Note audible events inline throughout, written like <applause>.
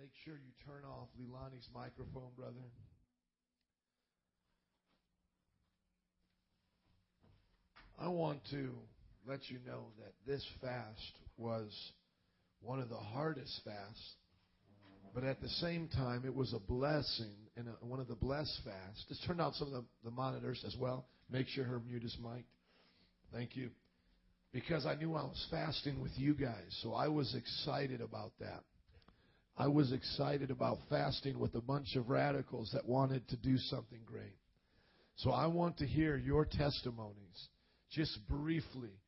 Make sure you turn off Lilani's microphone, brother. I want to let you know that this fast was one of the hardest fasts, but at the same time, it was a blessing and a, one of the blessed fasts. Just turn down some of the, the monitors as well. Make sure her mute is mic'd. Thank you. Because I knew I was fasting with you guys, so I was excited about that. I was excited about fasting with a bunch of radicals that wanted to do something great. So I want to hear your testimonies, just briefly,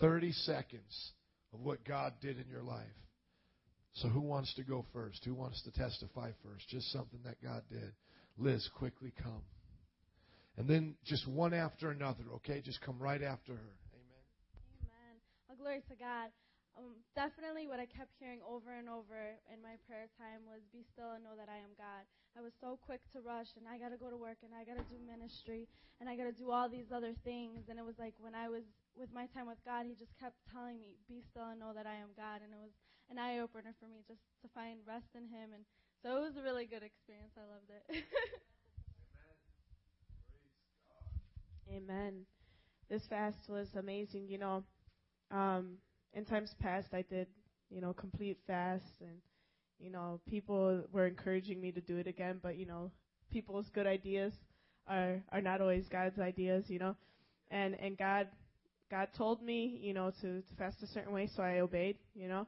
30 seconds of what God did in your life. So who wants to go first? Who wants to testify first? Just something that God did. Liz, quickly come. And then just one after another, okay? Just come right after her. Amen. Amen. Glory to God. Um, definitely what I kept hearing over and over in my prayer time was be still and know that I am God. I was so quick to rush and I got to go to work and I got to do ministry and I got to do all these other things. And it was like when I was with my time with God, He just kept telling me, be still and know that I am God. And it was an eye opener for me just to find rest in Him. And so it was a really good experience. I loved it. <laughs> Amen. This fast was amazing. You know, um, in times past, I did, you know, complete fasts, and you know, people were encouraging me to do it again. But you know, people's good ideas are are not always God's ideas. You know, and and God God told me, you know, to, to fast a certain way, so I obeyed. You know,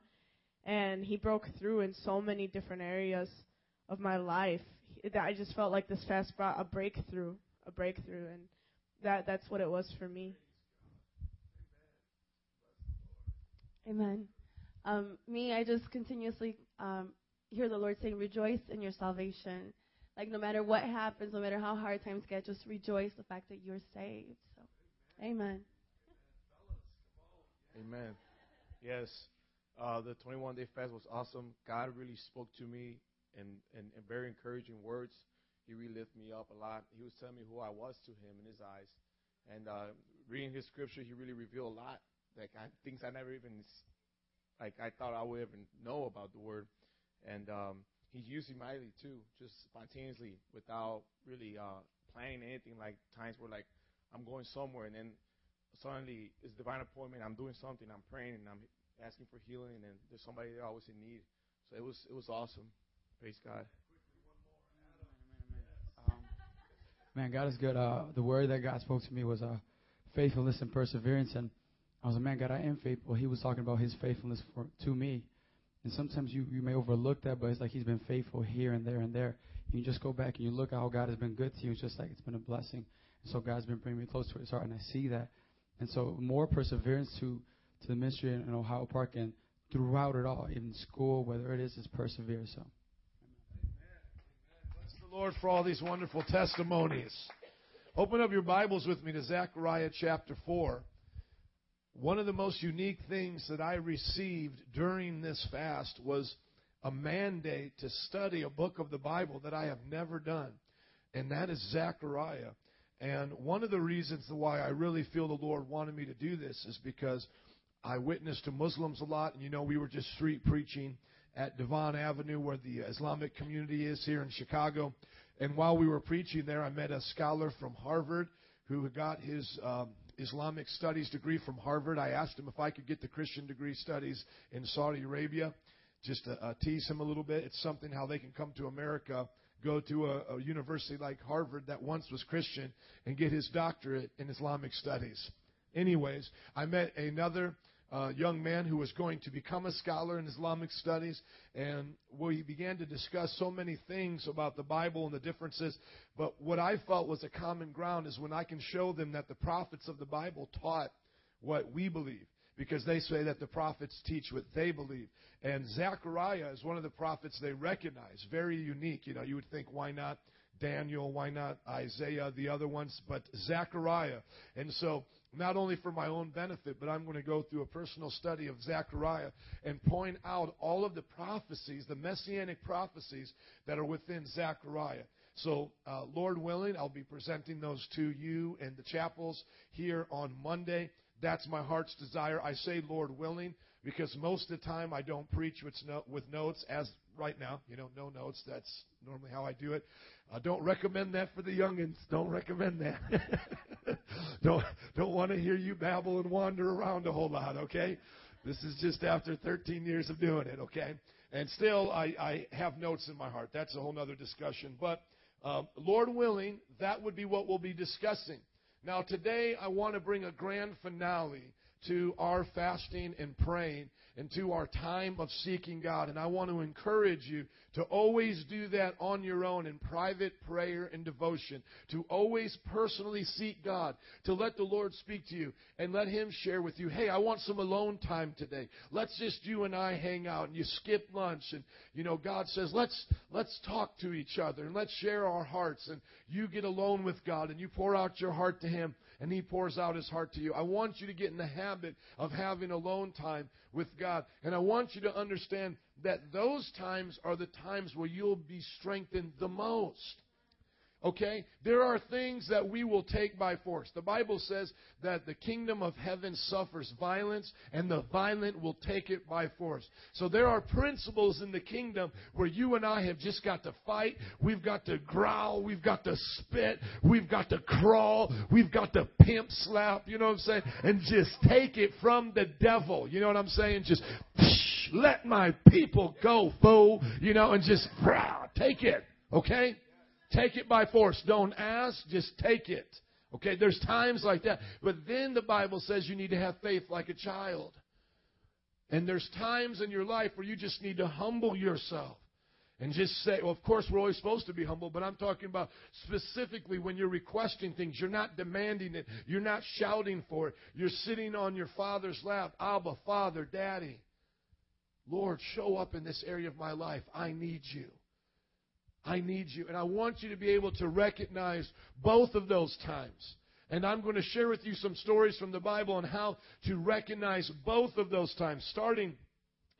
and He broke through in so many different areas of my life that I just felt like this fast brought a breakthrough, a breakthrough, and that that's what it was for me. Amen. Um, me, I just continuously um, hear the Lord saying, "Rejoice in your salvation." Like no matter what happens, no matter how hard times get, just rejoice the fact that you're saved. So, Amen. Amen. Yes, uh, the 21 day fast was awesome. God really spoke to me in, in, in very encouraging words. He really lifted me up a lot. He was telling me who I was to him in his eyes. And uh, reading his scripture, he really revealed a lot like I, things I never even like I thought I would even know about the word, and um, he's using mightily too, just spontaneously without really uh, planning anything. Like times where like I'm going somewhere and then suddenly it's divine appointment. I'm doing something. I'm praying and I'm asking for healing, and there's somebody there always in need. So it was it was awesome. Praise God. Man, God is good. Uh, the word that God spoke to me was uh, faithfulness and perseverance, and I was like, man, God, I am faithful. He was talking about his faithfulness for, to me. And sometimes you, you may overlook that, but it's like he's been faithful here and there and there. You just go back and you look at how God has been good to you. It's just like it's been a blessing. And so God's been bringing me close to his heart, and I see that. And so more perseverance to, to the ministry in, in Ohio Park and throughout it all, in school, whether it is, is persevere. So. Lord for all these wonderful testimonies. Open up your Bibles with me to Zechariah chapter 4. One of the most unique things that I received during this fast was a mandate to study a book of the Bible that I have never done, and that is Zechariah. And one of the reasons why I really feel the Lord wanted me to do this is because I witnessed to Muslims a lot, and you know, we were just street preaching at Devon Avenue where the Islamic community is here in Chicago. And while we were preaching there, I met a scholar from Harvard who got his um, Islamic studies degree from Harvard. I asked him if I could get the Christian degree studies in Saudi Arabia, just to uh, tease him a little bit. It's something how they can come to America, go to a, a university like Harvard that once was Christian, and get his doctorate in Islamic studies. Anyways, I met another uh, young man who was going to become a scholar in Islamic studies, and we began to discuss so many things about the Bible and the differences. But what I felt was a common ground is when I can show them that the prophets of the Bible taught what we believe. Because they say that the prophets teach what they believe. And Zechariah is one of the prophets they recognize. Very unique. You know, you would think, why not Daniel, why not Isaiah, the other ones, but Zechariah. And so, not only for my own benefit, but I'm going to go through a personal study of Zechariah and point out all of the prophecies, the messianic prophecies that are within Zechariah. So, uh, Lord willing, I'll be presenting those to you in the chapels here on Monday. That's my heart's desire. I say, Lord willing, because most of the time I don't preach with notes as right now. You know, no notes. That's normally how I do it. I don't recommend that for the youngins. Don't recommend that. <laughs> don't don't want to hear you babble and wander around a whole lot. Okay, this is just after 13 years of doing it. Okay, and still I I have notes in my heart. That's a whole other discussion. But um, Lord willing, that would be what we'll be discussing. Now today I want to bring a grand finale to our fasting and praying and to our time of seeking God. And I want to encourage you to always do that on your own in private prayer and devotion, to always personally seek God, to let the Lord speak to you and let Him share with you, hey, I want some alone time today. Let's just you and I hang out and you skip lunch and, you know, God says, let's, let's talk to each other and let's share our hearts and you get alone with God and you pour out your heart to Him and He pours out His heart to you. I want you to get in the habit of having alone time with God. And I want you to understand that those times are the times where you'll be strengthened the most. Okay? There are things that we will take by force. The Bible says that the kingdom of heaven suffers violence, and the violent will take it by force. So there are principles in the kingdom where you and I have just got to fight. We've got to growl. We've got to spit. We've got to crawl. We've got to pimp slap. You know what I'm saying? And just take it from the devil. You know what I'm saying? Just let my people go, fool. You know, and just take it. Okay? Take it by force. Don't ask, just take it. Okay, there's times like that. But then the Bible says you need to have faith like a child. And there's times in your life where you just need to humble yourself and just say, well, of course, we're always supposed to be humble, but I'm talking about specifically when you're requesting things. You're not demanding it, you're not shouting for it. You're sitting on your father's lap, Abba, Father, Daddy. Lord, show up in this area of my life. I need you. I need you. And I want you to be able to recognize both of those times. And I'm going to share with you some stories from the Bible on how to recognize both of those times. Starting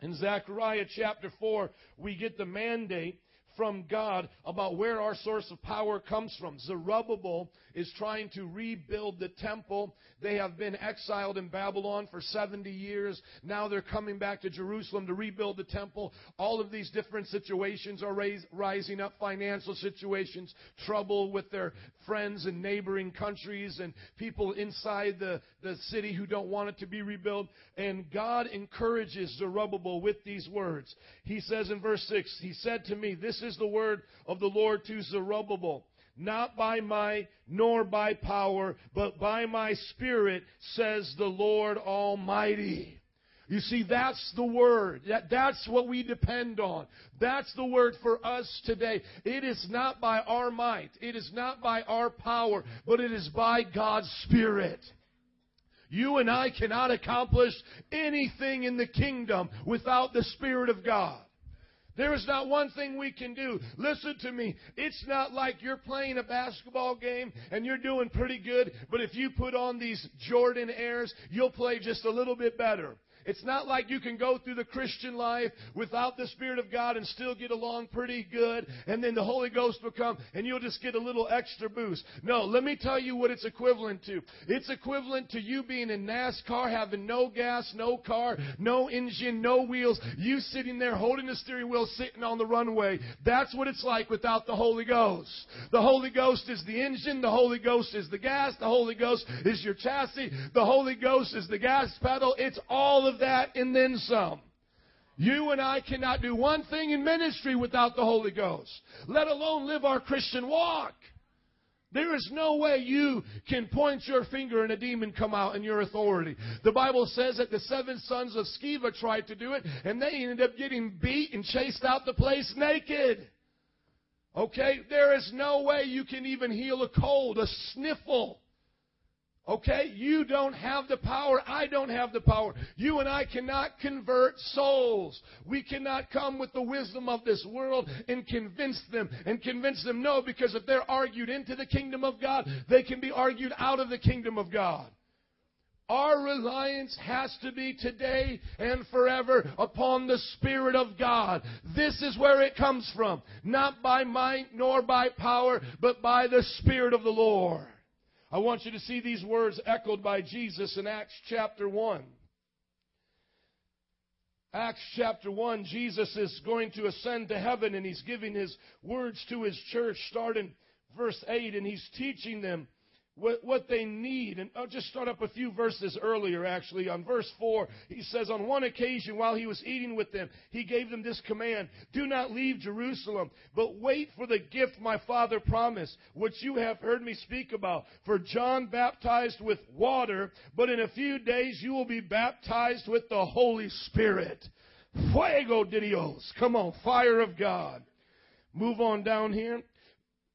in Zechariah chapter 4, we get the mandate from God about where our source of power comes from. Zerubbabel is trying to rebuild the temple. They have been exiled in Babylon for 70 years. Now they're coming back to Jerusalem to rebuild the temple. All of these different situations are raise, rising up financial situations, trouble with their friends in neighboring countries, and people inside the, the city who don't want it to be rebuilt. And God encourages Zerubbabel with these words. He says in verse 6, He said to me, This is the word of the Lord to Zerubbabel not by might nor by power, but by my Spirit, says the Lord Almighty. You see, that's the word. That, that's what we depend on. That's the word for us today. It is not by our might. It is not by our power, but it is by God's Spirit. You and I cannot accomplish anything in the kingdom without the Spirit of God. There is not one thing we can do. Listen to me. It's not like you're playing a basketball game and you're doing pretty good, but if you put on these Jordan airs, you'll play just a little bit better. It's not like you can go through the Christian life without the Spirit of God and still get along pretty good, and then the Holy Ghost will come and you'll just get a little extra boost. No, let me tell you what it's equivalent to. It's equivalent to you being in NASCAR, having no gas, no car, no engine, no wheels, you sitting there holding the steering wheel, sitting on the runway. That's what it's like without the Holy Ghost. The Holy Ghost is the engine, the Holy Ghost is the gas, the Holy Ghost is your chassis, the Holy Ghost is the gas pedal. It's all of that and then some. You and I cannot do one thing in ministry without the Holy Ghost, let alone live our Christian walk. There is no way you can point your finger and a demon come out in your authority. The Bible says that the seven sons of Sceva tried to do it, and they ended up getting beat and chased out the place naked. Okay? There is no way you can even heal a cold, a sniffle. Okay? You don't have the power. I don't have the power. You and I cannot convert souls. We cannot come with the wisdom of this world and convince them and convince them no, because if they're argued into the kingdom of God, they can be argued out of the kingdom of God. Our reliance has to be today and forever upon the Spirit of God. This is where it comes from. Not by might nor by power, but by the Spirit of the Lord. I want you to see these words echoed by Jesus in Acts chapter 1. Acts chapter 1, Jesus is going to ascend to heaven and he's giving his words to his church, starting verse 8, and he's teaching them what, what they need. And I'll just start up a few verses earlier, actually. On verse 4, he says, On one occasion, while he was eating with them, he gave them this command Do not leave Jerusalem, but wait for the gift my Father promised, which you have heard me speak about. For John baptized with water, but in a few days you will be baptized with the Holy Spirit. Fuego de Dios. Come on, fire of God. Move on down here.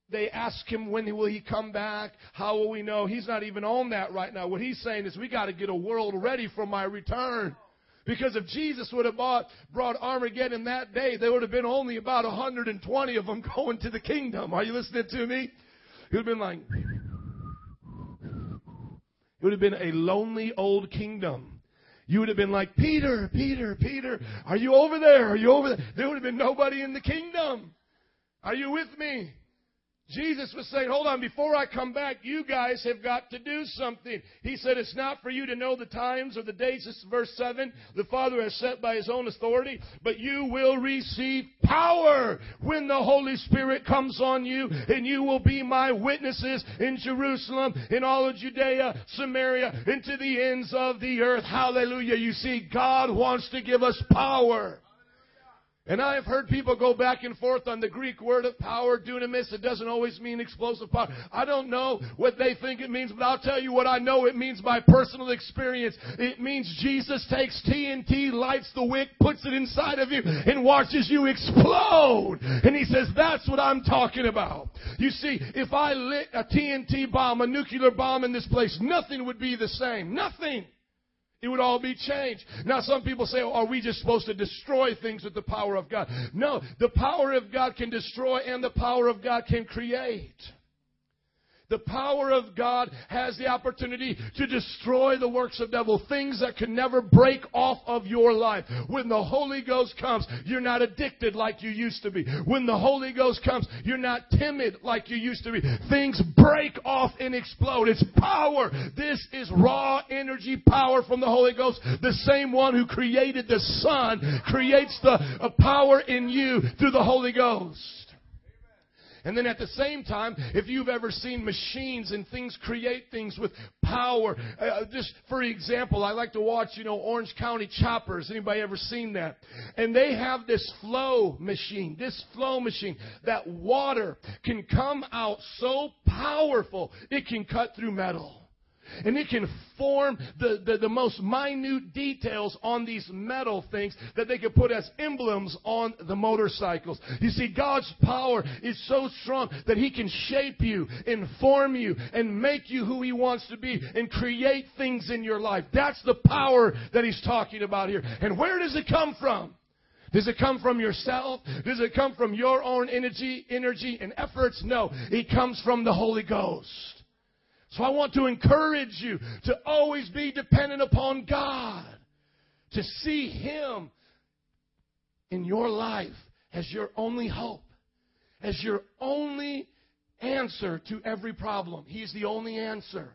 They ask him when will he come back? How will we know? He's not even on that right now. What he's saying is we got to get a world ready for my return. Because if Jesus would have bought, brought Armageddon that day, there would have been only about 120 of them <laughs> going to the kingdom. Are you listening to me? It would have been like, it would have been a lonely old kingdom. You would have been like, Peter, Peter, Peter, are you over there? Are you over there? There would have been nobody in the kingdom. Are you with me? Jesus was saying, hold on, before I come back, you guys have got to do something. He said, it's not for you to know the times or the days. This is verse 7. The Father has set by His own authority, but you will receive power when the Holy Spirit comes on you, and you will be my witnesses in Jerusalem, in all of Judea, Samaria, and to the ends of the earth. Hallelujah. You see, God wants to give us power. And I have heard people go back and forth on the Greek word of power, dunamis. It doesn't always mean explosive power. I don't know what they think it means, but I'll tell you what I know it means by personal experience. It means Jesus takes TNT, lights the wick, puts it inside of you, and watches you explode. And he says, that's what I'm talking about. You see, if I lit a TNT bomb, a nuclear bomb in this place, nothing would be the same. Nothing. It would all be changed. Now, some people say, oh, are we just supposed to destroy things with the power of God? No, the power of God can destroy and the power of God can create. The power of God has the opportunity to destroy the works of devil, things that can never break off of your life. When the Holy Ghost comes, you're not addicted like you used to be. When the Holy Ghost comes, you're not timid like you used to be. Things break off and explode. It's power. This is raw energy power from the Holy Ghost. The same one who created the sun creates the power in you through the Holy Ghost. And then at the same time, if you've ever seen machines and things create things with power, uh, just for example, I like to watch, you know, Orange County choppers. Anybody ever seen that? And they have this flow machine, this flow machine that water can come out so powerful it can cut through metal. And it can form the, the, the, most minute details on these metal things that they can put as emblems on the motorcycles. You see, God's power is so strong that He can shape you, inform you, and make you who He wants to be and create things in your life. That's the power that He's talking about here. And where does it come from? Does it come from yourself? Does it come from your own energy, energy and efforts? No. It comes from the Holy Ghost. So I want to encourage you to always be dependent upon God, to see Him in your life as your only hope, as your only answer to every problem. He's the only answer.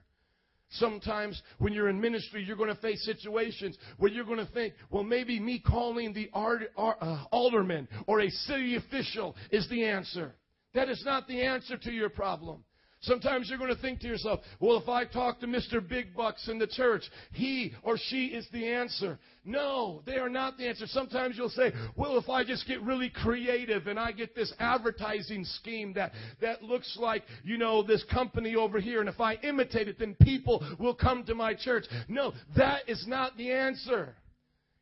Sometimes when you're in ministry, you're going to face situations where you're going to think, well, maybe me calling the uh, alderman or a city official is the answer. That is not the answer to your problem. Sometimes you're going to think to yourself, well, if I talk to Mr. Big Bucks in the church, he or she is the answer. No, they are not the answer. Sometimes you'll say, well, if I just get really creative and I get this advertising scheme that, that looks like, you know, this company over here, and if I imitate it, then people will come to my church. No, that is not the answer.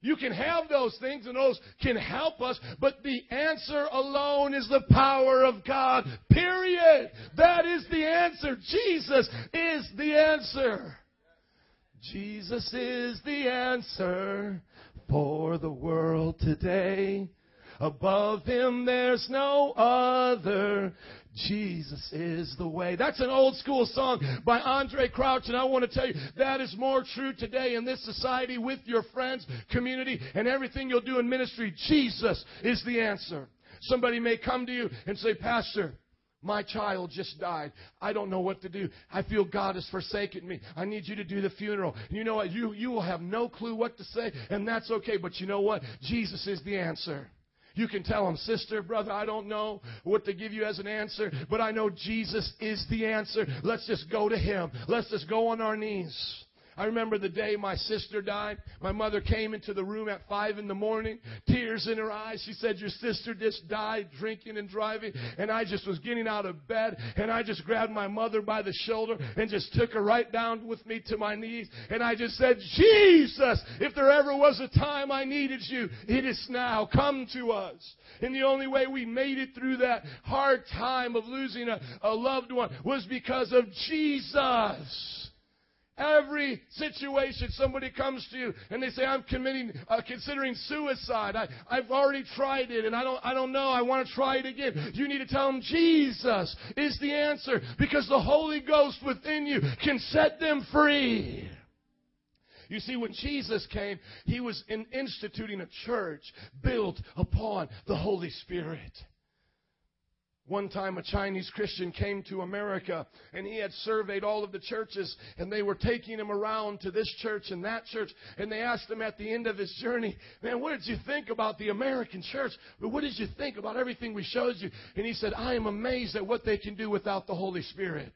You can have those things and those can help us, but the answer alone is the power of God. Period. That is the answer. Jesus is the answer. Jesus is the answer for the world today. Above him there's no other. Jesus is the way. That's an old school song by Andre Crouch, and I want to tell you that is more true today in this society with your friends, community, and everything you'll do in ministry. Jesus is the answer. Somebody may come to you and say, Pastor, My child just died. I don't know what to do. I feel God has forsaken me. I need you to do the funeral. You know what? You, you will have no clue what to say, and that's okay. But you know what? Jesus is the answer. You can tell them, sister, brother, I don't know what to give you as an answer, but I know Jesus is the answer. Let's just go to Him. Let's just go on our knees. I remember the day my sister died. My mother came into the room at five in the morning, tears in her eyes. She said, Your sister just died drinking and driving. And I just was getting out of bed and I just grabbed my mother by the shoulder and just took her right down with me to my knees. And I just said, Jesus, if there ever was a time I needed you, it is now. Come to us. And the only way we made it through that hard time of losing a, a loved one was because of Jesus. Every situation somebody comes to you and they say, I'm committing, uh, considering suicide. I, I've already tried it and I don't, I don't know. I want to try it again. You need to tell them Jesus is the answer because the Holy Ghost within you can set them free. You see, when Jesus came, He was in instituting a church built upon the Holy Spirit. One time a Chinese Christian came to America and he had surveyed all of the churches and they were taking him around to this church and that church and they asked him at the end of his journey, man, what did you think about the American church? What did you think about everything we showed you? And he said, I am amazed at what they can do without the Holy Spirit.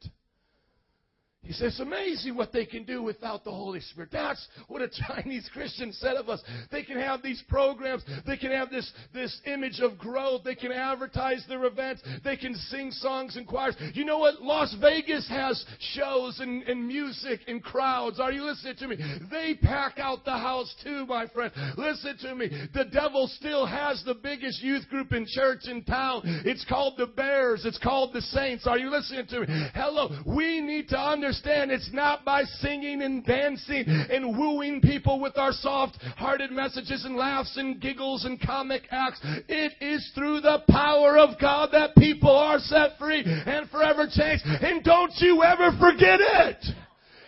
He says, it's amazing what they can do without the Holy Spirit. That's what a <laughs> Chinese Christian said of us. They can have these programs. They can have this, this image of growth. They can advertise their events. They can sing songs and choirs. You know what? Las Vegas has shows and, and music and crowds. Are you listening to me? They pack out the house too, my friend. Listen to me. The devil still has the biggest youth group in church in town. It's called the Bears. It's called the Saints. Are you listening to me? Hello. We need to understand understand it's not by singing and dancing and wooing people with our soft hearted messages and laughs and giggles and comic acts. It is through the power of God that people are set free and forever changed. And don't you ever forget it.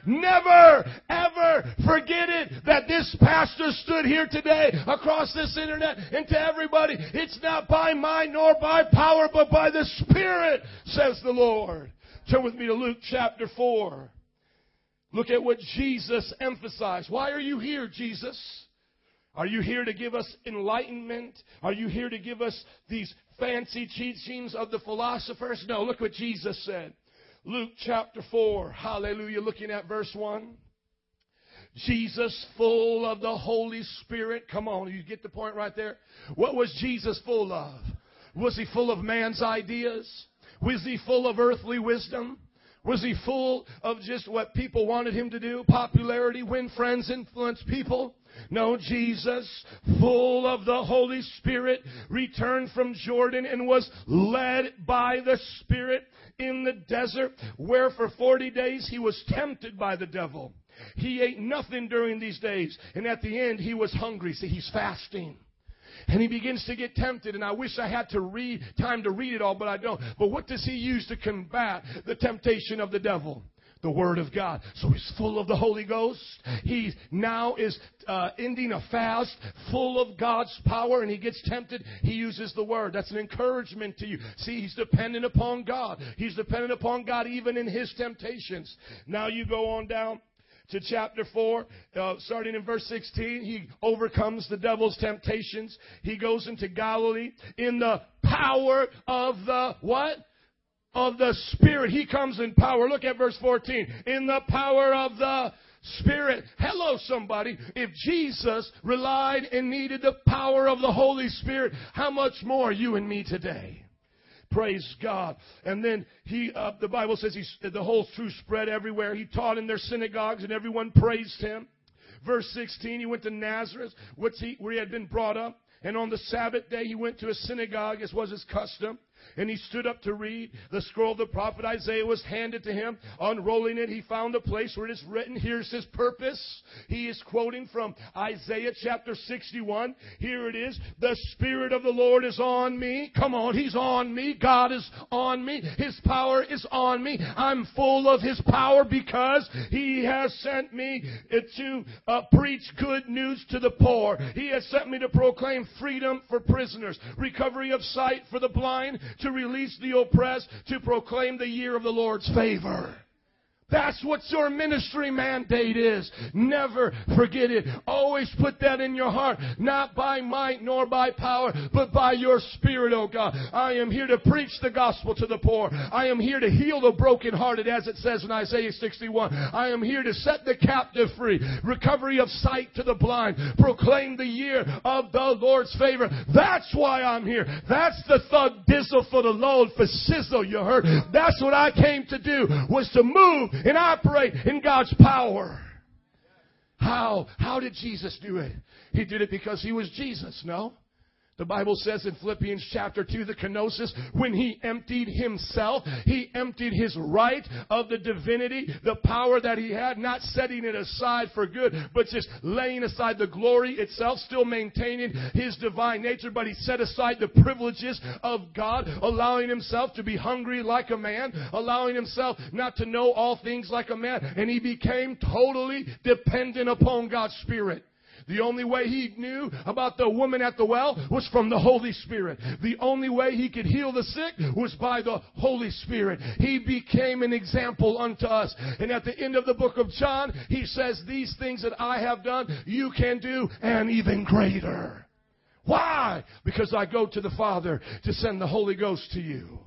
Never, ever forget it that this pastor stood here today across this internet and to everybody, it's not by might nor by power, but by the Spirit, says the Lord. Turn with me to Luke chapter 4. Look at what Jesus emphasized. Why are you here, Jesus? Are you here to give us enlightenment? Are you here to give us these fancy teachings of the philosophers? No, look what Jesus said. Luke chapter 4. Hallelujah. Looking at verse 1. Jesus full of the Holy Spirit. Come on, you get the point right there? What was Jesus full of? Was he full of man's ideas? Was he full of earthly wisdom? Was he full of just what people wanted him to do? Popularity, win friends, influence people? No, Jesus, full of the Holy Spirit, returned from Jordan and was led by the Spirit in the desert, where for 40 days he was tempted by the devil. He ate nothing during these days, and at the end he was hungry. See, he's fasting. And he begins to get tempted. And I wish I had to read time to read it all, but I don't. But what does he use to combat the temptation of the devil? the Word of God. So he's full of the Holy Ghost. He now is uh, ending a fast full of God's power and he gets tempted. He uses the Word. That's an encouragement to you. See, he's dependent upon God. He's dependent upon God even in his temptations. Now you go on down to chapter 4, uh, starting in verse 16. He overcomes the devil's temptations. He goes into Galilee in the power of the what? Of the Spirit. He comes in power. Look at verse 14. In the power of the Spirit. Hello, somebody. If Jesus relied and needed the power of the Holy Spirit, how much more you and me today? Praise God. And then he, uh, the Bible says he, the whole truth spread everywhere. He taught in their synagogues and everyone praised him. Verse 16, he went to Nazareth, he, where he had been brought up. And on the Sabbath day, he went to a synagogue, as was his custom and he stood up to read. The scroll of the prophet Isaiah was handed to him. Unrolling it, he found a place where it is written, here's his purpose. He is quoting from Isaiah chapter 61. Here it is. The Spirit of the Lord is on me. Come on, he's on me. God is on me. His power is on me. I'm full of his power because he has sent me to uh, preach good news to the poor. He has sent me to proclaim freedom for prisoners, recovery of sight for the blind, to release the oppressed, to proclaim the year of the Lord's favor. That's what your ministry mandate is. Never forget it. Always put that in your heart. Not by might nor by power, but by your spirit, oh God. I am here to preach the gospel to the poor. I am here to heal the brokenhearted, as it says in Isaiah 61. I am here to set the captive free. Recovery of sight to the blind. Proclaim the year of the Lord's favor. That's why I'm here. That's the thug dizzle for the Lord for sizzle, you heard. That's what I came to do, was to move and operate in God's power. How? How did Jesus do it? He did it because he was Jesus, no? The Bible says in Philippians chapter 2, the kenosis, when he emptied himself, he emptied his right of the divinity, the power that he had, not setting it aside for good, but just laying aside the glory itself, still maintaining his divine nature, but he set aside the privileges of God, allowing himself to be hungry like a man, allowing himself not to know all things like a man, and he became totally dependent upon God's Spirit. The only way he knew about the woman at the well was from the Holy Spirit. The only way he could heal the sick was by the Holy Spirit. He became an example unto us. And at the end of the book of John, he says, These things that I have done, you can do, and even greater. Why? Because I go to the Father to send the Holy Ghost to you.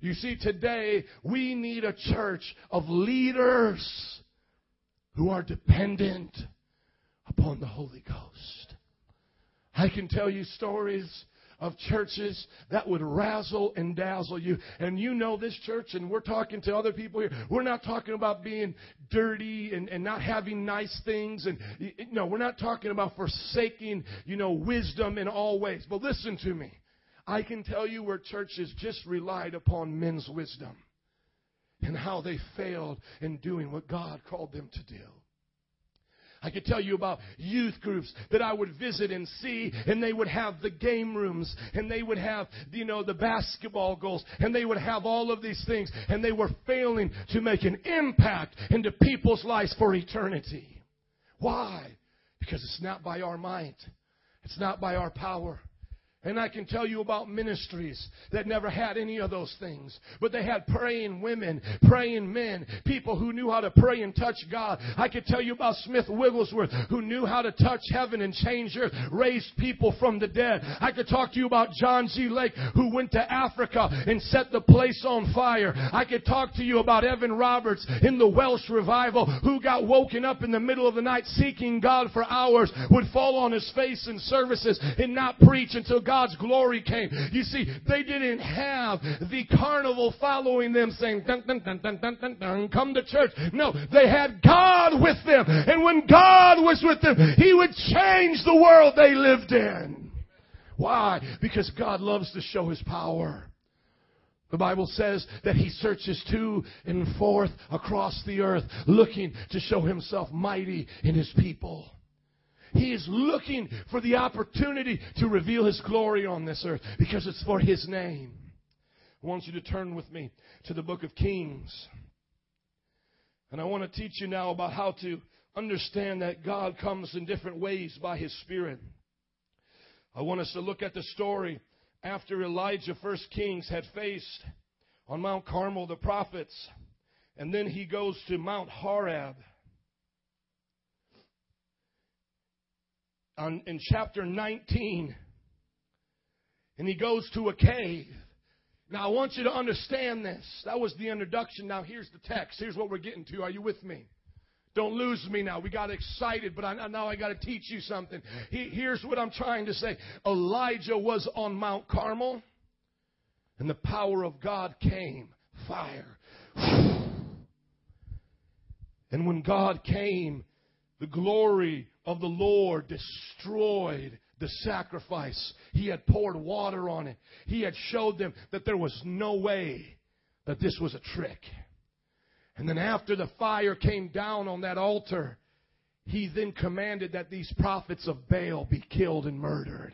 You see, today we need a church of leaders who are dependent upon the Holy Ghost. I can tell you stories of churches that would razzle and dazzle you. And you know this church, and we're talking to other people here. We're not talking about being dirty and, and not having nice things. And no, we're not talking about forsaking, you know, wisdom in all ways. But listen to me. I can tell you where churches just relied upon men's wisdom and how they failed in doing what God called them to do. I could tell you about youth groups that I would visit and see, and they would have the game rooms, and they would have, you know, the basketball goals, and they would have all of these things, and they were failing to make an impact into people's lives for eternity. Why? Because it's not by our might. It's not by our power. And I can tell you about ministries that never had any of those things. But they had praying women, praying men, people who knew how to pray and touch God. I could tell you about Smith Wigglesworth, who knew how to touch heaven and change earth, raised people from the dead. I could talk to you about John G. Lake, who went to Africa and set the place on fire. I could talk to you about Evan Roberts in the Welsh revival, who got woken up in the middle of the night seeking God for hours, would fall on his face in services and not preach until God's glory came. You see, they didn't have the carnival following them saying, dun, dun, dun, dun, dun, dun, dun, come to church. No, they had God with them. And when God was with them, He would change the world they lived in. Why? Because God loves to show His power. The Bible says that he searches to and forth across the earth, looking to show himself mighty in his people. He is looking for the opportunity to reveal His glory on this earth because it's for His name. I want you to turn with me to the book of Kings. And I want to teach you now about how to understand that God comes in different ways by His Spirit. I want us to look at the story after Elijah, first Kings, had faced on Mount Carmel the prophets. And then he goes to Mount Horeb. On, in chapter 19. And he goes to a cave. Now, I want you to understand this. That was the introduction. Now, here's the text. Here's what we're getting to. Are you with me? Don't lose me now. We got excited, but I, now I got to teach you something. He, here's what I'm trying to say Elijah was on Mount Carmel, and the power of God came fire. And when God came, the glory of the Lord destroyed the sacrifice. He had poured water on it. He had showed them that there was no way that this was a trick. And then after the fire came down on that altar, he then commanded that these prophets of Baal be killed and murdered.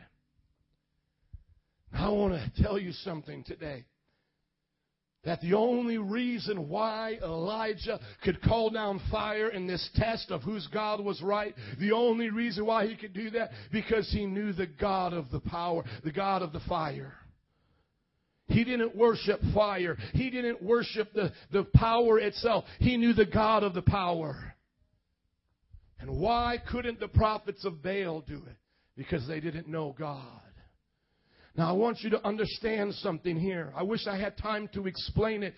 I want to tell you something today that the only reason why Elijah could call down fire in this test of whose God was right, the only reason why he could do that, because he knew the God of the power, the God of the fire. He didn't worship fire. He didn't worship the, the power itself. He knew the God of the power. And why couldn't the prophets of Baal do it? Because they didn't know God. Now, I want you to understand something here. I wish I had time to explain it.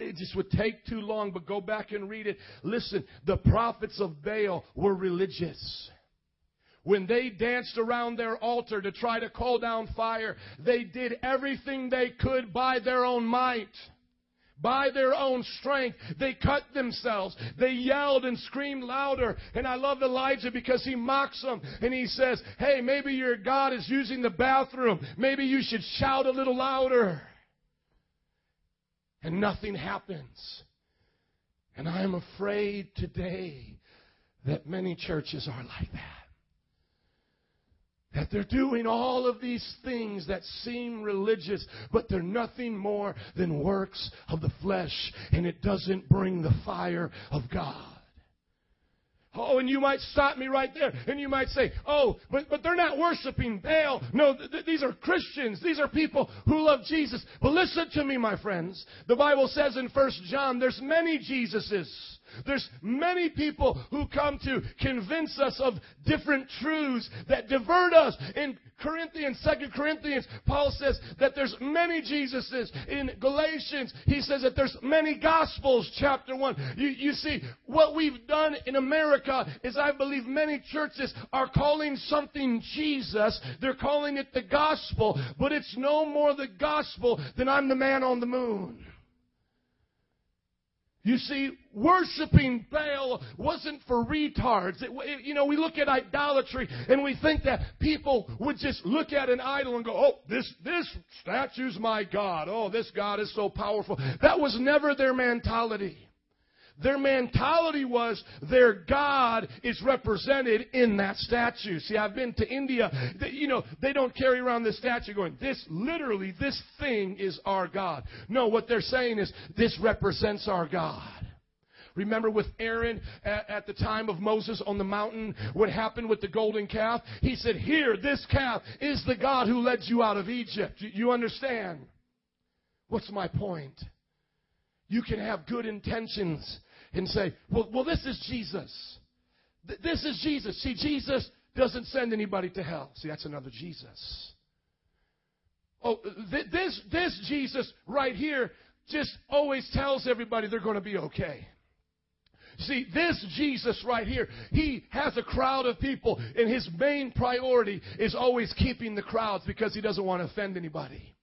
It just would take too long, but go back and read it. Listen, the prophets of Baal were religious. When they danced around their altar to try to call down fire, they did everything they could by their own might by their own strength. They cut themselves. They yelled and screamed louder. And I love Elijah because he mocks them and he says, Hey, maybe your God is using the bathroom. Maybe you should shout a little louder. And nothing happens. And I am afraid today that many churches are like that. That they're doing all of these things that seem religious, but they're nothing more than works of the flesh, and it doesn't bring the fire of God. Oh, and you might stop me right there, and you might say, "Oh, but but they're not worshiping Baal. No, th- th- these are Christians. These are people who love Jesus." But listen to me, my friends. The Bible says in First John, "There's many Jesuses." There's many people who come to convince us of different truths that divert us. In Corinthians, Second Corinthians, Paul says that there's many Jesuses. In Galatians, he says that there's many Gospels, chapter 1. You, you see, what we've done in America is I believe many churches are calling something Jesus. They're calling it the gospel, but it's no more the gospel than I'm the man on the moon. You see, worshiping Baal wasn't for retards. It, it, you know, we look at idolatry and we think that people would just look at an idol and go, "Oh, this this statue's my god. Oh, this god is so powerful." That was never their mentality. Their mentality was their God is represented in that statue. See, I've been to India. They, you know, they don't carry around this statue going, this literally, this thing is our God. No, what they're saying is, this represents our God. Remember with Aaron at, the time of Moses on the mountain, what happened with the golden calf? He said, Here, this calf is the God who led you out of Egypt. You understand? What's my point? You can have good intentions and say, well, well this is Jesus. Th- this is Jesus. See, Jesus doesn't send anybody to hell. See, that's another Jesus. Oh, th- this, this Jesus right here just always tells everybody they're going to be okay. See, this Jesus right here, he has a crowd of people, and his main priority is always keeping the crowds because he doesn't want to offend anybody.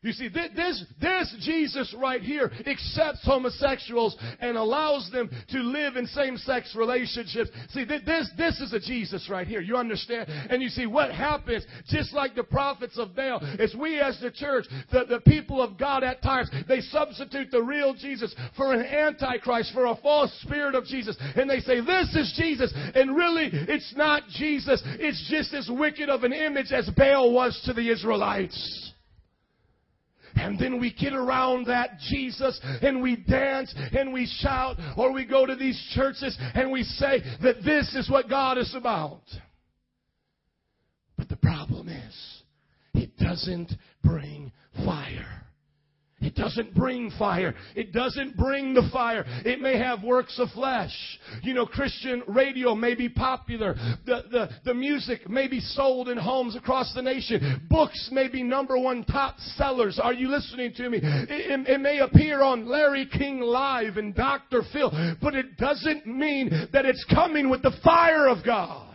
You see, this, this Jesus right here accepts homosexuals and allows them to live in same-sex relationships. See, this, this is a Jesus right here. You understand? And you see what happens, just like the prophets of Baal, is we as the church, the, the people of God at times, they substitute the real Jesus for an antichrist, for a false spirit of Jesus. And they say, this is Jesus. And really, it's not Jesus. It's just as wicked of an image as Baal was to the Israelites. And then we get around that Jesus and we dance and we shout or we go to these churches and we say that this is what God is about. But the problem is, it doesn't bring fire. It doesn't bring fire. It doesn't bring the fire. It may have works of flesh. You know, Christian radio may be popular. The, the, the music may be sold in homes across the nation. Books may be number one top sellers. Are you listening to me? It, it, it may appear on Larry King Live and Dr. Phil, but it doesn't mean that it's coming with the fire of God.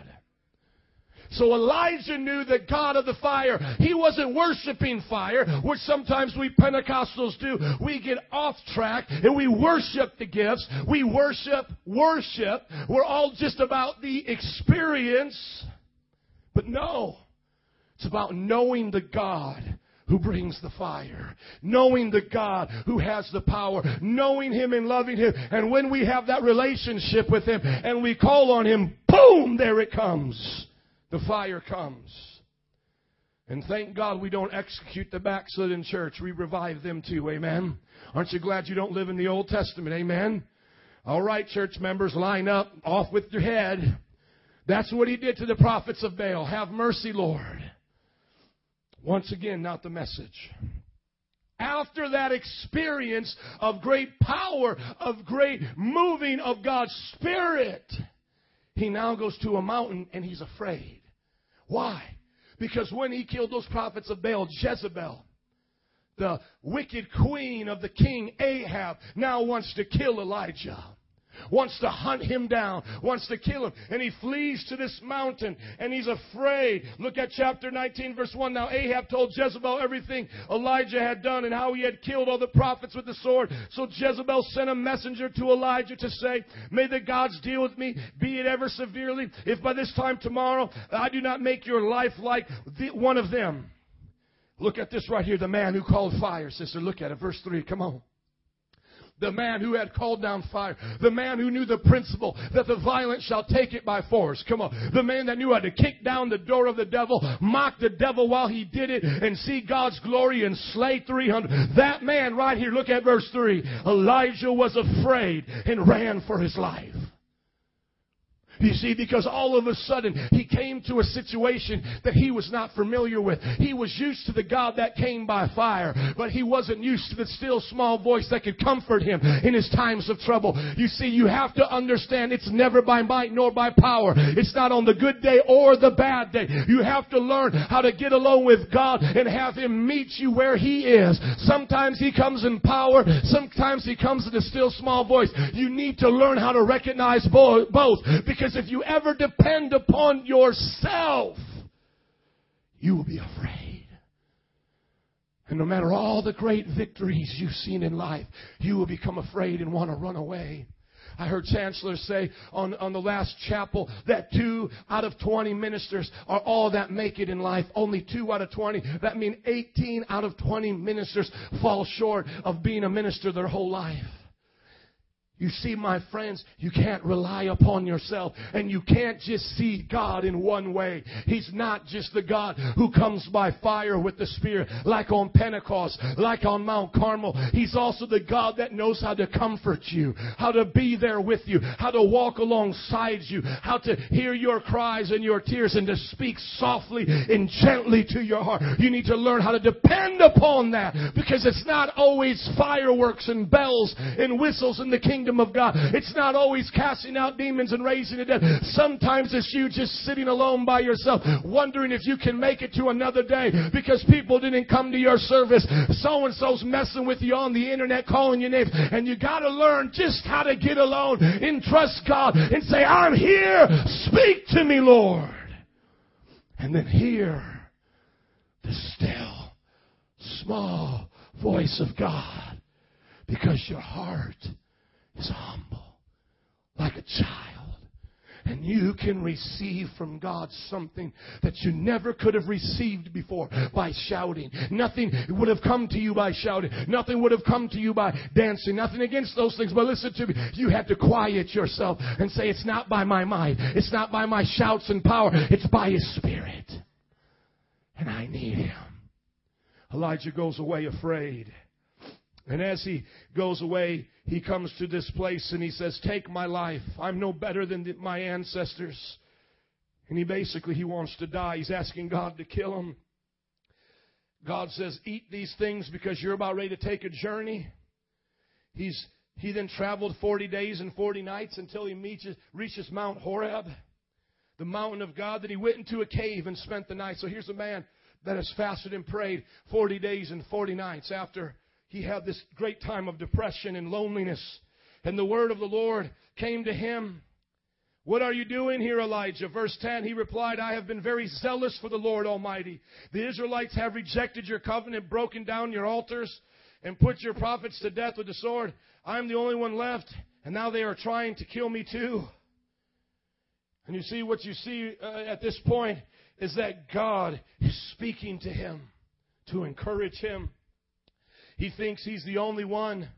So Elijah knew the God of the fire. He wasn't worshiping fire, which sometimes we Pentecostals do. We get off track and we worship the gifts. We worship worship. We're all just about the experience. But no, it's about knowing the God who brings the fire, knowing the God who has the power, knowing Him and loving Him. And when we have that relationship with Him and we call on Him, boom, there it comes the fire comes. And thank God we don't execute the backslidden church. We revive them too. Amen. Aren't you glad you don't live in the Old Testament? Amen. All right, church members, line up, off with your head. That's what he did to the prophets of Baal. Have mercy, Lord. Once again, not the message. after that experience of great power, of great moving of God's Spirit, he now goes to a mountain and he's afraid. Why? Because when he killed those prophets of Baal, Jezebel, the wicked queen of the king Ahab, now wants to kill Elijah wants to hunt him down, wants to kill him. And he flees to this mountain and he's afraid. Look at chapter 19, verse 1. Now Ahab told Jezebel everything Elijah had done and how he had killed all the prophets with the sword. So Jezebel sent a messenger to Elijah to say, May the gods deal with me, be it ever severely, if by this time tomorrow I do not make your life like one of them. Look at this right here, the man who called fire, sister. Look at it, verse 3. Come on the man who had called down fire, the man who knew the principle that the violent shall take it by force. Come on. The man that knew how to kick down the door of the devil, mock the devil while he did it, and see God's glory and slay 300. That man right here, look at verse 3. Elijah was afraid and ran for his life. You see, because all of a sudden he came to a situation that he was not familiar with. He was used to the God that came by fire, but he wasn't used to the still small voice that could comfort him in his times of trouble. You see, you have to understand it's never by might nor by power. It's not on the good day or the bad day. You have to learn how to get along with God and have him meet you where he is. Sometimes he comes in power, sometimes he comes in a still small voice. You need to learn how to recognize both because because if you ever depend upon yourself, you will be afraid. And no matter all the great victories you've seen in life, you will become afraid and want to run away. I heard Chancellor say on, on the last chapel that two out of 20 ministers are all that make it in life. Only two out of 20. That means 18 out of 20 ministers fall short of being a minister their whole life. You see, my friends, you can't rely upon yourself and you can't just see God in one way. He's not just the God who comes by fire with the Spirit like on Pentecost, like on Mount Carmel. He's also the God that knows how to comfort you, how to be there with you, how to walk alongside you, how to hear your cries and your tears and to speak softly and gently to your heart. You need to learn how to depend upon that because it's not always fireworks and bells and whistles in the kingdom kingdom of God. It's not always casting out demons and raising the dead. Sometimes it's you just sitting alone by yourself, wondering if you can make it to another day because people didn't come to your service. So and so's messing with you on the internet, calling your names. And you gotta learn just how to get alone and trust God and say, I'm here. Speak to me, Lord. And then hear the still, small voice of God because your heart is humble, like a child. And you can receive from God something that you never could have received before by shouting. Nothing would have come to you by shouting. Nothing would have come to you by dancing. Nothing against those things. But listen to me. You have to quiet yourself and say, it's not by my might. It's not by my shouts and power. It's by His Spirit. And I need Him. Elijah goes away afraid. And as he goes away, he comes to this place and he says, Take my life. I'm no better than my ancestors. And he basically, he wants to die. He's asking God to kill him. God says, Eat these things because you're about ready to take a journey. He's, he then traveled 40 days and 40 nights until he meets, reaches Mount Horeb, the mountain of God, that he went into a cave and spent the night. So here's a man that has fasted and prayed 40 days and 40 nights after he had this great time of depression and loneliness. And the word of the Lord came to him. What are you doing here, Elijah? Verse 10, he replied, I have been very zealous for the Lord Almighty. The Israelites have rejected your covenant, broken down your altars, and put your prophets to death with the sword. I'm the only one left, and now they are trying to kill me too. And you see, what you see uh, at this point is that God is speaking to him to encourage him. He thinks he's the only one.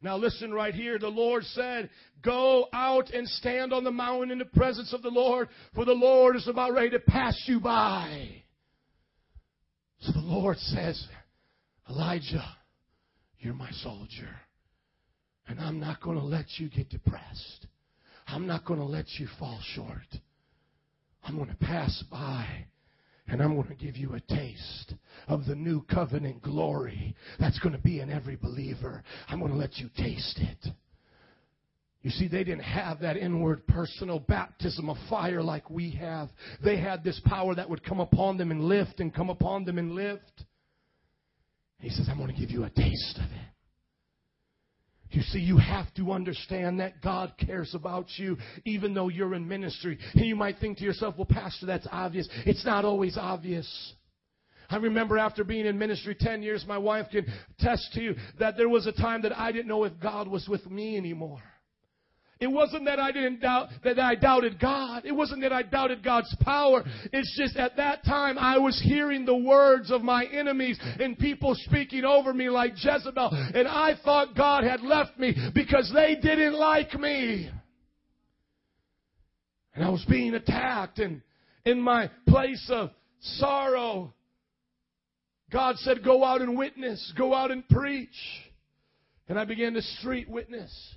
Now listen right here. The Lord said, Go out and stand on the mountain in the presence of the Lord, for the Lord is about ready to pass you by. So the Lord says, Elijah, you're my soldier. And I'm not going to let you get depressed. I'm not going to let you fall short. I'm going to pass by And I'm going to give you a taste of the new covenant glory that's going to be in every believer. I'm going to let you taste it. You see, they didn't have that inward personal baptism of fire like we have. They had this power that would come upon them and lift and come upon them and lift. He says, I'm going to give you a taste of it. You see, you have to understand that God cares about you even though you're in ministry. And you might think to yourself, well, Pastor, that's obvious. It's not always obvious. I remember after being in ministry 10 years, my wife can attest to you that there was a time that I didn't know if God was with me anymore. It wasn't that I didn't doubt, that I doubted God. It wasn't that I doubted God's power. It's just at that time I was hearing the words of my enemies and people speaking over me like Jezebel. And I thought God had left me because they didn't like me. And I was being attacked and in my place of sorrow, God said, go out and witness, go out and preach. And I began to street witness.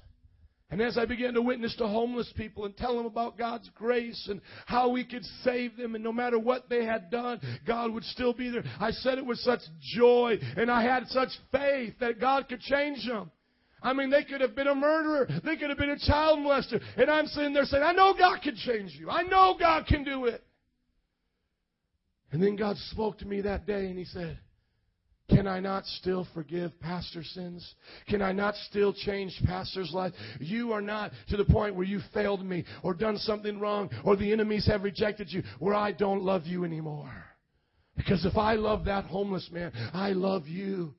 And as I began to witness to homeless people and tell them about God's grace and how we could save them, and no matter what they had done, God would still be there. I said it with such joy, and I had such faith that God could change them. I mean, they could have been a murderer. They could have been a child molester. And I'm sitting there saying, I know God can change you. I know God can do it. And then God spoke to me that day and He said, can I not still forgive pastor sins? Can I not still change pastor's life? You are not to the point where you failed me or done something wrong or the enemies have rejected you where I don't love you anymore. Because if I love that homeless man, I love you.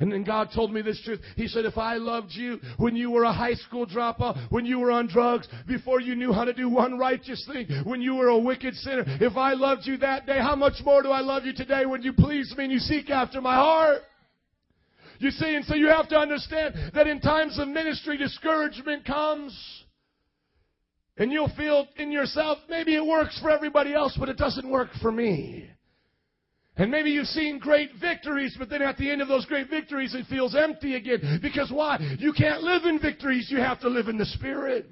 And then God told me this truth. He said, if I loved you when you were a high school dropout, when you were on drugs, before you knew how to do one righteous thing, when you were a wicked sinner, if I loved you that day, how much more do I love you today when you please me and you seek after my heart? You see, and so you have to understand that in times of ministry, discouragement comes. And you'll feel in yourself, maybe it works for everybody else, but it doesn't work for me. And maybe you've seen great victories, but then at the end of those great victories, it feels empty again. Because why? You can't live in victories. You have to live in the Spirit.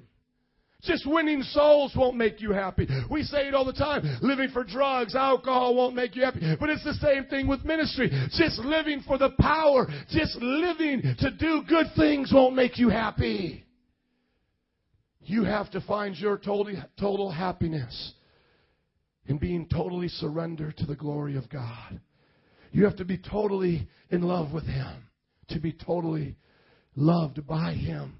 Just winning souls won't make you happy. We say it all the time. Living for drugs, alcohol won't make you happy. But it's the same thing with ministry. Just living for the power, just living to do good things won't make you happy. You have to find your total, total happiness in being totally surrendered to the glory of God. You have to be totally in love with Him, to be totally loved by Him,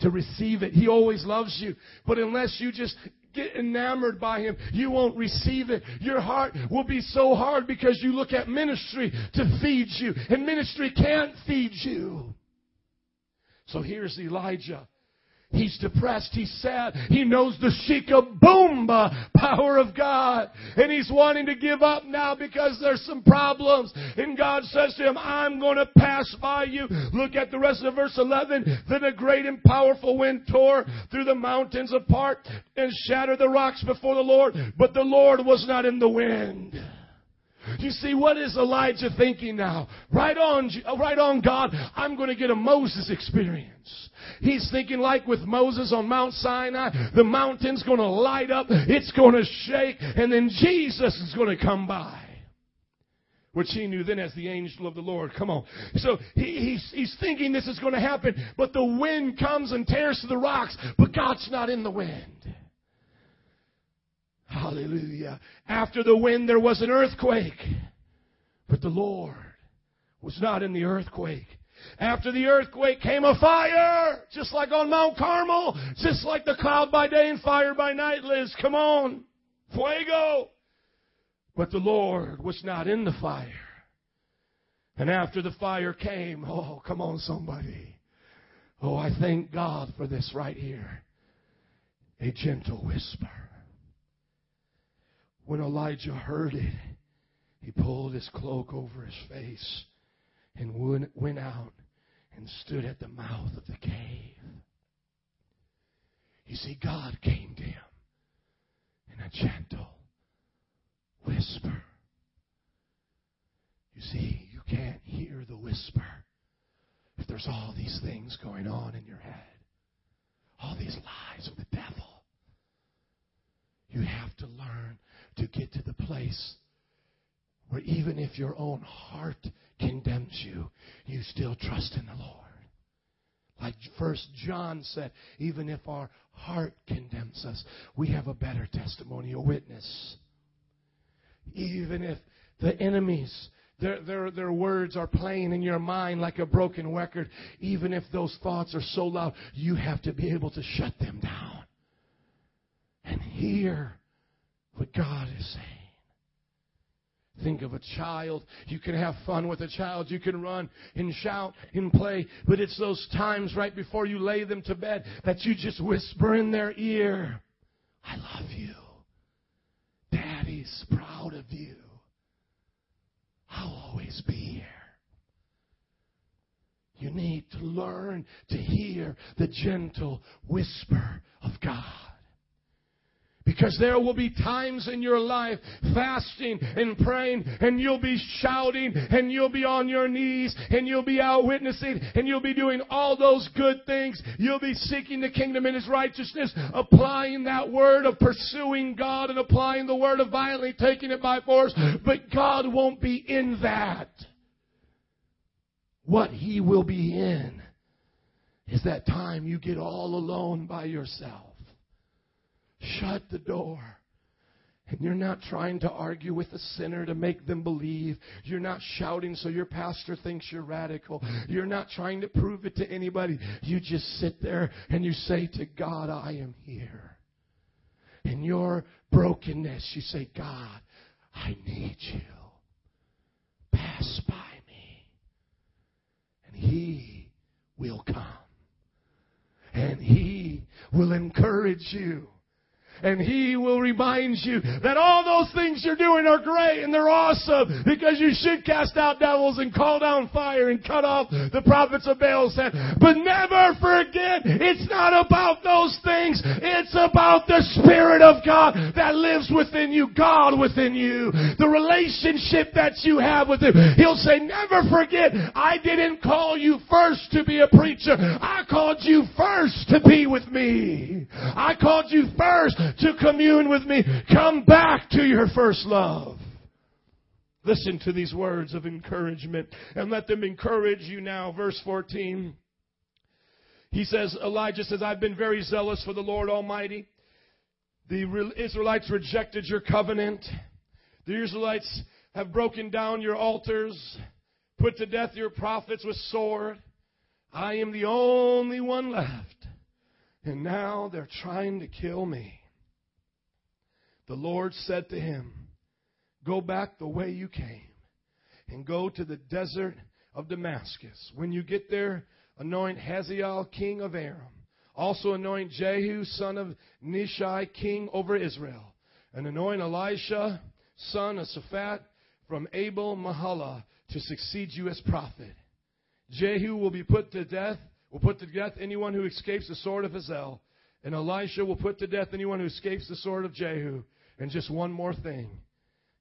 to receive it. He always loves you, but unless you just get enamored by Him, you won't receive it. Your heart will be so hard because you look at ministry to feed you, and ministry can't feed you. So here's Elijah He's depressed. He's sad. He knows the shikaboomba power of God. And he's wanting to give up now because there's some problems. And God says to him, I'm going to pass by you. Look at the rest of verse 11. Then a great and powerful wind tore through the mountains apart and shattered the rocks before the Lord. But the Lord was not in the wind. You see, what is Elijah thinking now? Right on, uh, right on God, I'm going to get a Moses experience. He's thinking like with Moses on Mount Sinai, the mountain's going to light up, it's going to shake, and then Jesus is going to come by. Which he knew then as the angel of the Lord. Come on. So he, he's, he's thinking this is going to happen, but the wind comes and tears to the rocks, but God's not in the wind. Hallelujah. After the wind, there was an earthquake. But the Lord was not in the earthquake. After the earthquake came a fire, just like on Mount Carmel, just like the cloud by day and fire by night, Liz. Come on. Fuego. But the Lord was not in the fire. And after the fire came, oh, come on, somebody. Oh, I thank God for this right here. A gentle whisper. When Elijah heard it, he pulled his cloak over his face and went out and stood at the mouth of the cave. You see, God came to him in a gentle whisper. You see, you can't hear the whisper if there's all these things going on in your head, all these lies of the devil. You have to learn to get to the place where even if your own heart condemns you, you still trust in the Lord. Like First John said, even if our heart condemns us, we have a better testimony, a witness. Even if the enemies, their, their, their words are playing in your mind like a broken record, even if those thoughts are so loud, you have to be able to shut them down and hear what God is saying. Think of a child. You can have fun with a child. You can run and shout and play. But it's those times right before you lay them to bed that you just whisper in their ear, I love you. Daddy's proud of you. I'll always be here. You need to learn to hear the gentle whisper of God. Because there will be times in your life fasting and praying and you'll be shouting and you'll be on your knees and you'll be out witnessing and you'll be doing all those good things. You'll be seeking the kingdom and His righteousness, applying that word of pursuing God and applying the word of violently taking it by force. But God won't be in that. What He will be in is that time you get all alone by yourself Shut the door. And you're not trying to argue with a sinner to make them believe. You're not shouting so your pastor thinks you're radical. You're not trying to prove it to anybody. You just sit there and you say to God, I am here. In your brokenness, you say, God, I need you. Pass by me. And He will come. And He will encourage you and He will remind you that all those things you're doing are great and they're awesome because you should cast out devils and call down fire and cut off the prophets of Baal. But never forget, it's not about those things. It's about the Spirit of God that lives within you, God within you, the relationship that you have with Him. He'll say, never forget, I didn't call you first to be a preacher. I called you first to be with me. I called you first to commune with me. Come back to your first love. Listen to these words of encouragement and let them encourage you now. Verse 14. He says, Elijah says, I've been very zealous for the Lord Almighty. The Israelites rejected your covenant. The Israelites have broken down your altars, put to death your prophets with sword. I am the only one left. And now they're trying to kill me. The Lord said to him, Go back the way you came and go to the desert of Damascus. When you get there, anoint Hazael king of Aram. Also anoint Jehu son of Nimshi king over Israel. And anoint Elisha son of Shaphat from Abel Meholah to succeed you as prophet. Jehu will be put to death, will put to death anyone who escapes the sword of Hazael. And Elisha will put to death anyone who escapes the sword of Jehu. And just one more thing.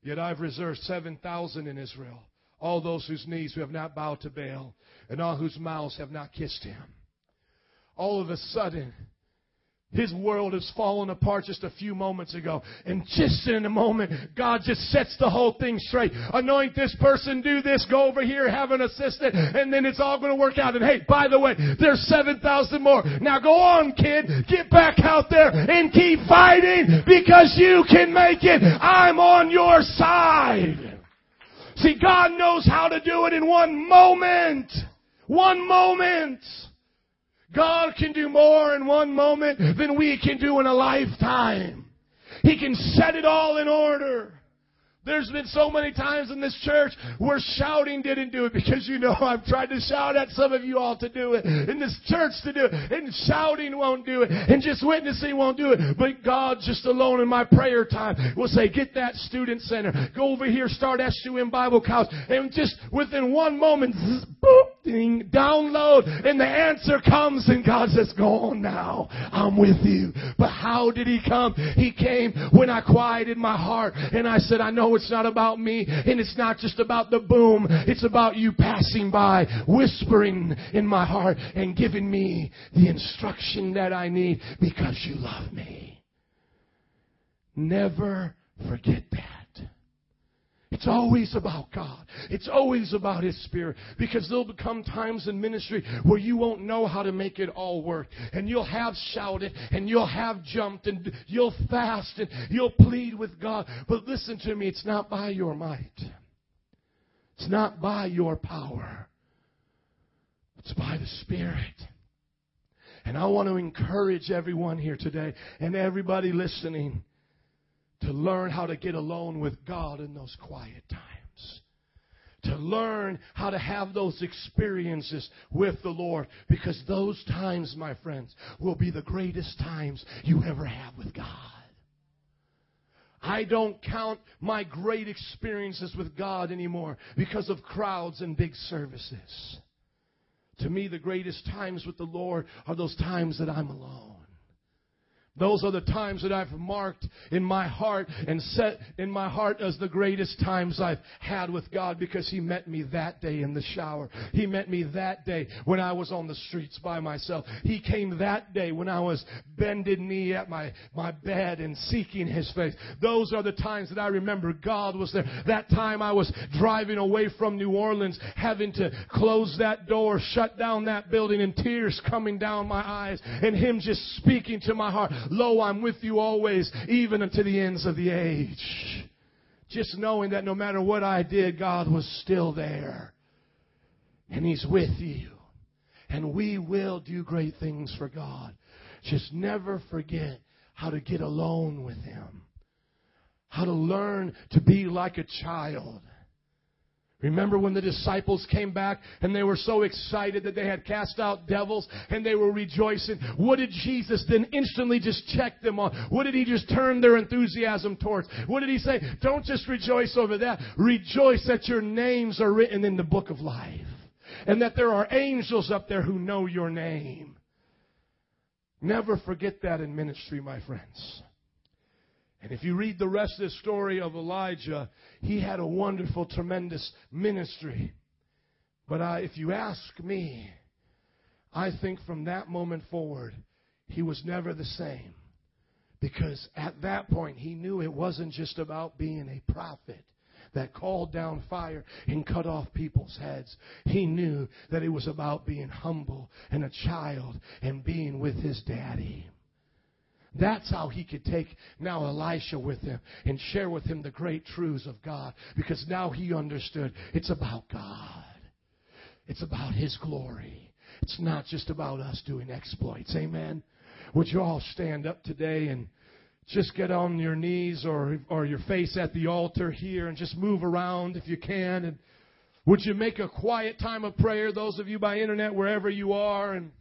Yet I've reserved 7,000 in Israel, all those whose knees who have not bowed to Baal, and all whose mouths have not kissed him. All of a sudden, his world has fallen apart just a few moments ago. And just in a moment, God just sets the whole thing straight. Anoint this person, do this, go over here, have an assistant, and then it's all going to work out. And hey, by the way, there's 7,000 more. Now go on, kid. Get back out there and keep fighting because you can make it. I'm on your side. See, God knows how to do it in one moment. One moment. God can do more in one moment than we can do in a lifetime. He can set it all in order. There's been so many times in this church where shouting didn't do it because you know I've tried to shout at some of you all to do it, in this church to do it, and shouting won't do it, and just witnessing won't do it. But God, just alone in my prayer time, will say, get that student center, go over here, start SUM Bible College, and just within one moment, zzz, <laughs> boop, download, and the answer comes, and God says, go on now, I'm with you. But how did He come? He came when I quieted my heart, and I said, I know it's not about me, and it's not just about the boom. It's about you passing by, whispering in my heart, and giving me the instruction that I need because you love me. Never forget that. It's always about God. It's always about His Spirit. Because there'll become times in ministry where you won't know how to make it all work. And you'll have shouted and you'll have jumped and you'll fast and you'll plead with God. But listen to me, it's not by your might. It's not by your power. It's by the Spirit. And I want to encourage everyone here today and everybody listening to learn how to get alone with God in those quiet times. To learn how to have those experiences with the Lord. Because those times, my friends, will be the greatest times you ever have with God. I don't count my great experiences with God anymore because of crowds and big services. To me, the greatest times with the Lord are those times that I'm alone. Those are the times that I've marked in my heart and set in my heart as the greatest times I've had with God because He met me that day in the shower. He met me that day when I was on the streets by myself. He came that day when I was bended knee at my, my bed and seeking His face. Those are the times that I remember God was there. That time I was driving away from New Orleans, having to close that door, shut down that building, and tears coming down my eyes, and Him just speaking to my heart. Lo, I'm with you always, even unto the ends of the age. Just knowing that no matter what I did, God was still there. And He's with you. And we will do great things for God. Just never forget how to get alone with Him. How to learn to be like a child. Remember when the disciples came back and they were so excited that they had cast out devils and they were rejoicing? What did Jesus then instantly just check them on? What did he just turn their enthusiasm towards? What did he say? Don't just rejoice over that. Rejoice that your names are written in the book of life and that there are angels up there who know your name. Never forget that in ministry, my friends. And if you read the rest of the story of Elijah, he had a wonderful, tremendous ministry. But I, if you ask me, I think from that moment forward, he was never the same. Because at that point, he knew it wasn't just about being a prophet that called down fire and cut off people's heads. He knew that it was about being humble and a child and being with his daddy. That's how he could take now Elisha with him and share with him the great truths of God because now he understood it's about God. It's about his glory. It's not just about us doing exploits. Amen. Would you all stand up today and just get on your knees or, or your face at the altar here and just move around if you can. And would you make a quiet time of prayer, those of you by internet, wherever you are, and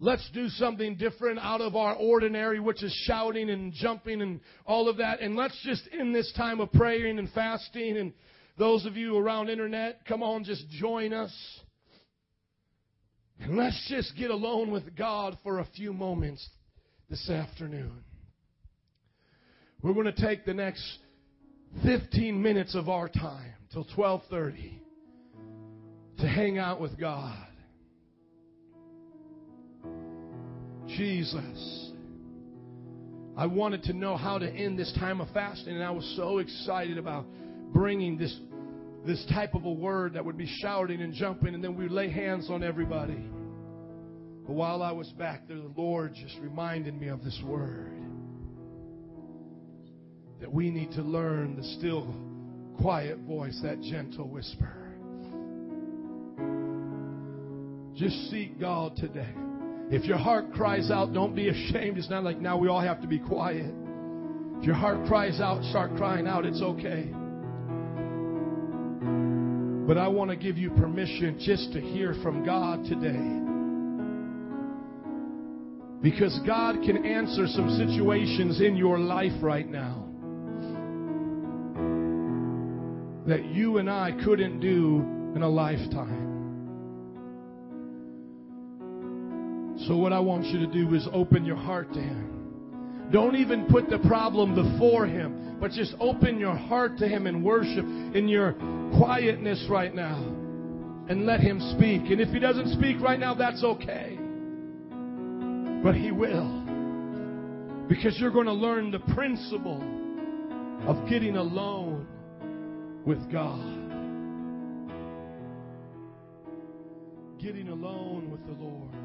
Let's do something different out of our ordinary, which is shouting and jumping and all of that. And let's just, in this time of praying and fasting, and those of you around internet, come on, just join us. And let's just get alone with God for a few moments this afternoon. We're going to take the next 15 minutes of our time till 12:30 to hang out with God. Jesus. I wanted to know how to end this time of fasting, and I was so excited about bringing this, this type of a word that would be shouting and jumping, and then we lay hands on everybody. But while I was back there, the Lord just reminded me of this word that we need to learn the still, quiet voice, that gentle whisper. Just seek God today. If your heart cries out, don't be ashamed. It's not like now we all have to be quiet. If your heart cries out, start crying out. It's okay. But I want to give you permission just to hear from God today. Because God can answer some situations in your life right now that you and I couldn't do in a lifetime. So, what I want you to do is open your heart to Him. Don't even put the problem before Him, but just open your heart to Him and worship in your quietness right now. And let Him speak. And if He doesn't speak right now, that's okay. But He will. Because you're going to learn the principle of getting alone with God. Getting alone with the Lord.